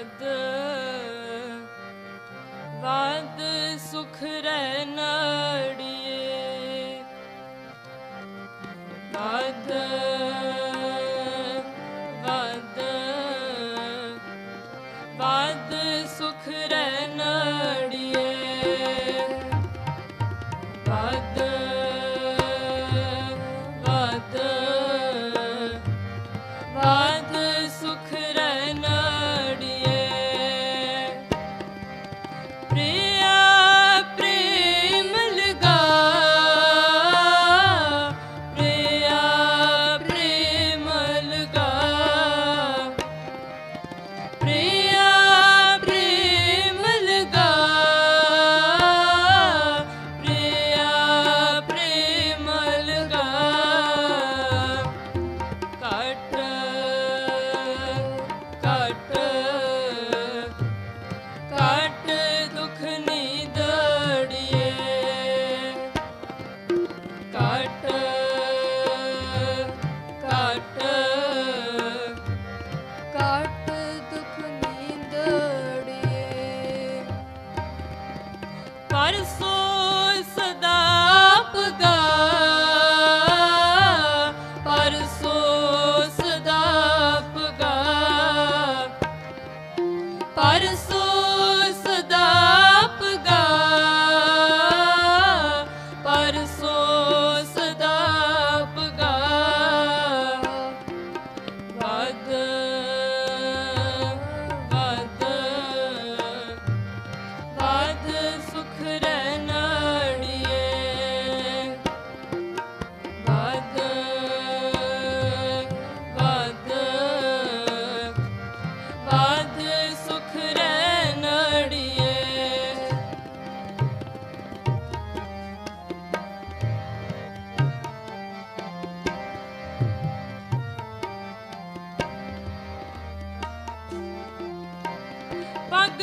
ਵਦ ਵਦ ਸੁਖ ਰਹਿਣਾ ਪਗ